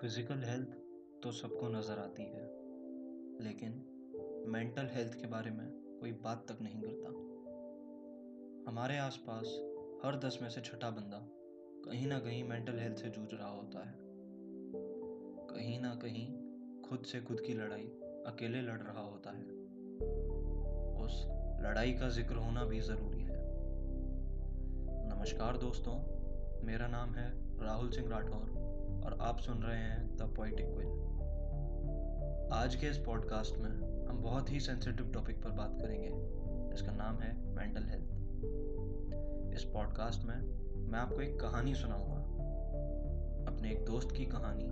Physical health तो सबको नज़र आती है, लेकिन मेंटल हेल्थ के बारे में कोई बात तक नहीं करता। हमारे आसपास हर दस में से छठा बंदा कहीं ना कहीं मेंटल हेल्थ से जूझ रहा होता है। कहीं ना कहीं खुद से खुद की लड़ाई अकेले लड़ रहा होता है। उस लड़ाई का ज़िक्र होना भी ज़रूरी है। नमस्कार दोस्तों, मेरा नाम है राहुल सिंह राठौर। और आप सुन रहे हैं द पोइटिक विल आज के इस पॉडकास्ट में हम बहुत ही सेंसिटिव टॉपिक पर बात करेंगे। जिसका नाम है मेंटल हेल्थ इस पॉडकास्ट में मैं आपको एक कहानी सुनाऊँगा। अपने एक दोस्त की कहानी,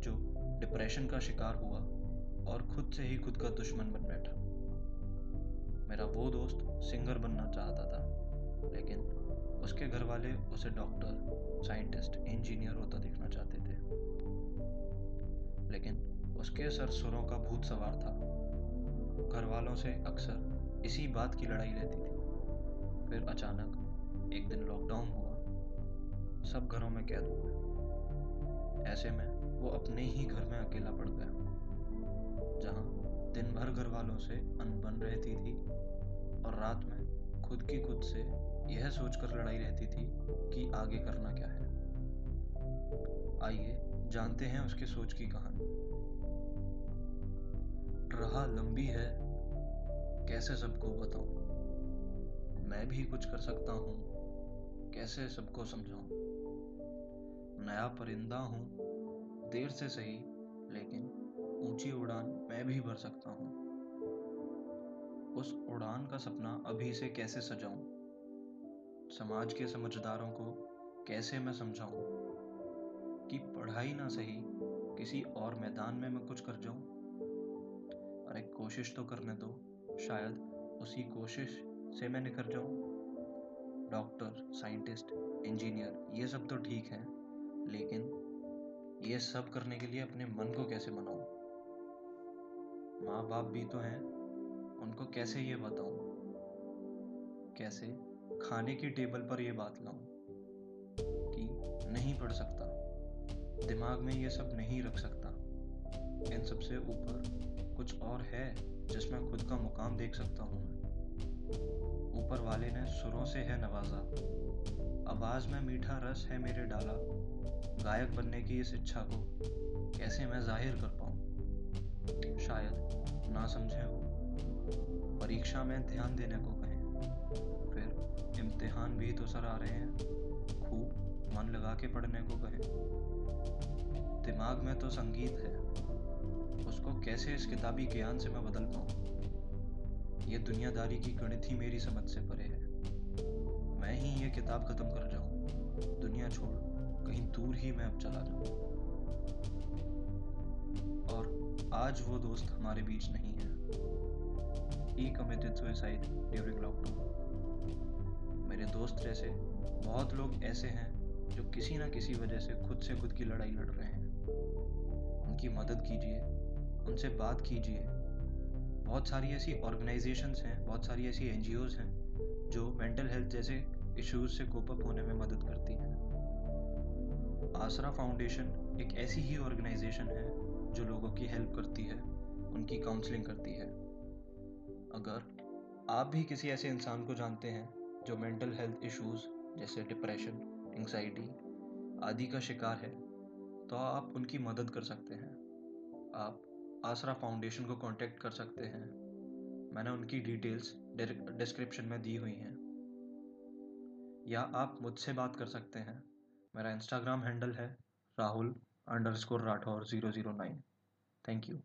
जो डिप्रेशन का शिकार हुआ और खुद से ही खुद का दुश्मन बन बैठा। मेरा वो दोस्त सिंगर बनना चाहता था, लेकिन उसके घर वाले उसे डॉक्टर, साइंटिस्ट, इंजीनियर होता देखना चाहते थे। लेकिन उसके सर सुरों का भूत सवार था। घर वालों से अक्सर इसी बात की लड़ाई रहती थी। फिर अचानक एक दिन लॉकडाउन हुआ। सब घरों में कैद हो गए। ऐसे में वो अपने ही घर में अकेला पड़ गया, जहाँ दिन भर घर वालों से अनबन रहती थी और रात में खुद की खुद से यह सोचकर लड़ाई रहती थी कि आगे करना क्या है। आइए जानते हैं उसके सोच की कहानी। राह लंबी है, कैसे सबको बताऊँ? मैं भी कुछ कर सकता हूँ, कैसे सबको समझाऊं? नया परिंदा हूँ, देर से सही, लेकिन ऊँची उड़ान मैं भी भर सकता हूँ। उस उड़ान का सपना अभी से कैसे सजाऊं? समाज के समझदारों को कैसे मैं समझाऊं? कि पढ़ाई ना सही, किसी और मैदान में मैं कुछ कर जाऊँ? अरे कोशिश तो करने दो, शायद उसी कोशिश से मैं निखर जाऊँ। डॉक्टर, साइंटिस्ट, इंजीनियर, ये सब तो ठीक है, लेकिन ये सब करने के लिए अपने मन को कैसे मनाऊं? माँ बाप भी तो हैं। उनको कैसे ये बताऊँ? कैसे खाने की टेबल पर यह बात लाऊं कि नहीं पढ़ सकता? दिमाग में ये सब नहीं रख सकता। इन सबसे ऊपर कुछ और है जिसमें खुद का मुकाम देख सकता हूँ। ऊपर वाले ने सुरों से है नवाजा। आवाज़ में मीठा रस है मेरे डाला। गायक बनने की इस इच्छा को कैसे मैं ज़ाहिर कर पाऊँ? शायद ना समझे हो। परीक्षा में ध्यान देने को कहें। फिर इम्तिहान भी तो सर आ रहे हैं। खूब मन लगा के पढ़ने को कहे। दिमाग में तो संगीत है। उसको कैसे इस किताबी ज्ञान से मैं बदल पाऊँ? ये दुनियादारी की गणित ही मेरी समझ से परे है। मैं ही ये किताब खत्म कर जाऊँ। दुनिया छोड़, कहीं दूर ही मैं अब चला जाऊँ। और आज वो दोस्त हमारे बीच नहीं है। He committed suicide during lockdown मेरे दोस्त जैसे बहुत लोग ऐसे हैं जो किसी ना किसी वजह से खुद से खुद की लड़ाई लड़ रहे हैं। उनकी मदद कीजिए, उनसे बात कीजिए। बहुत सारी ऐसी ऑर्गेनाइजेशंस हैं, बहुत सारी ऐसी एन हैं जो मेंटल हेल्थ जैसे इश्यूज़ से कोप अप होने में मदद करती हैं। आसरा फाउंडेशन एक ऐसी ही ऑर्गेनाइजेशन है जो लोगों की हेल्प करती है, उनकी काउंसलिंग करती है। अगर आप भी किसी ऐसे इंसान को जानते हैं जो मेंटल हेल्थ इश्यूज़ जैसे डिप्रेशन एंग्जाइटी आदि का शिकार है तो आप उनकी मदद कर सकते हैं। आप आसरा फाउंडेशन को कांटेक्ट कर सकते हैं। मैंने उनकी डिटेल्स डिस्क्रिप्शन में दी हुई हैं। या आप मुझसे बात कर सकते हैं। मेरा इंस्टाग्राम हैंडल है Rahul underscore Rathore zero zero nine thank you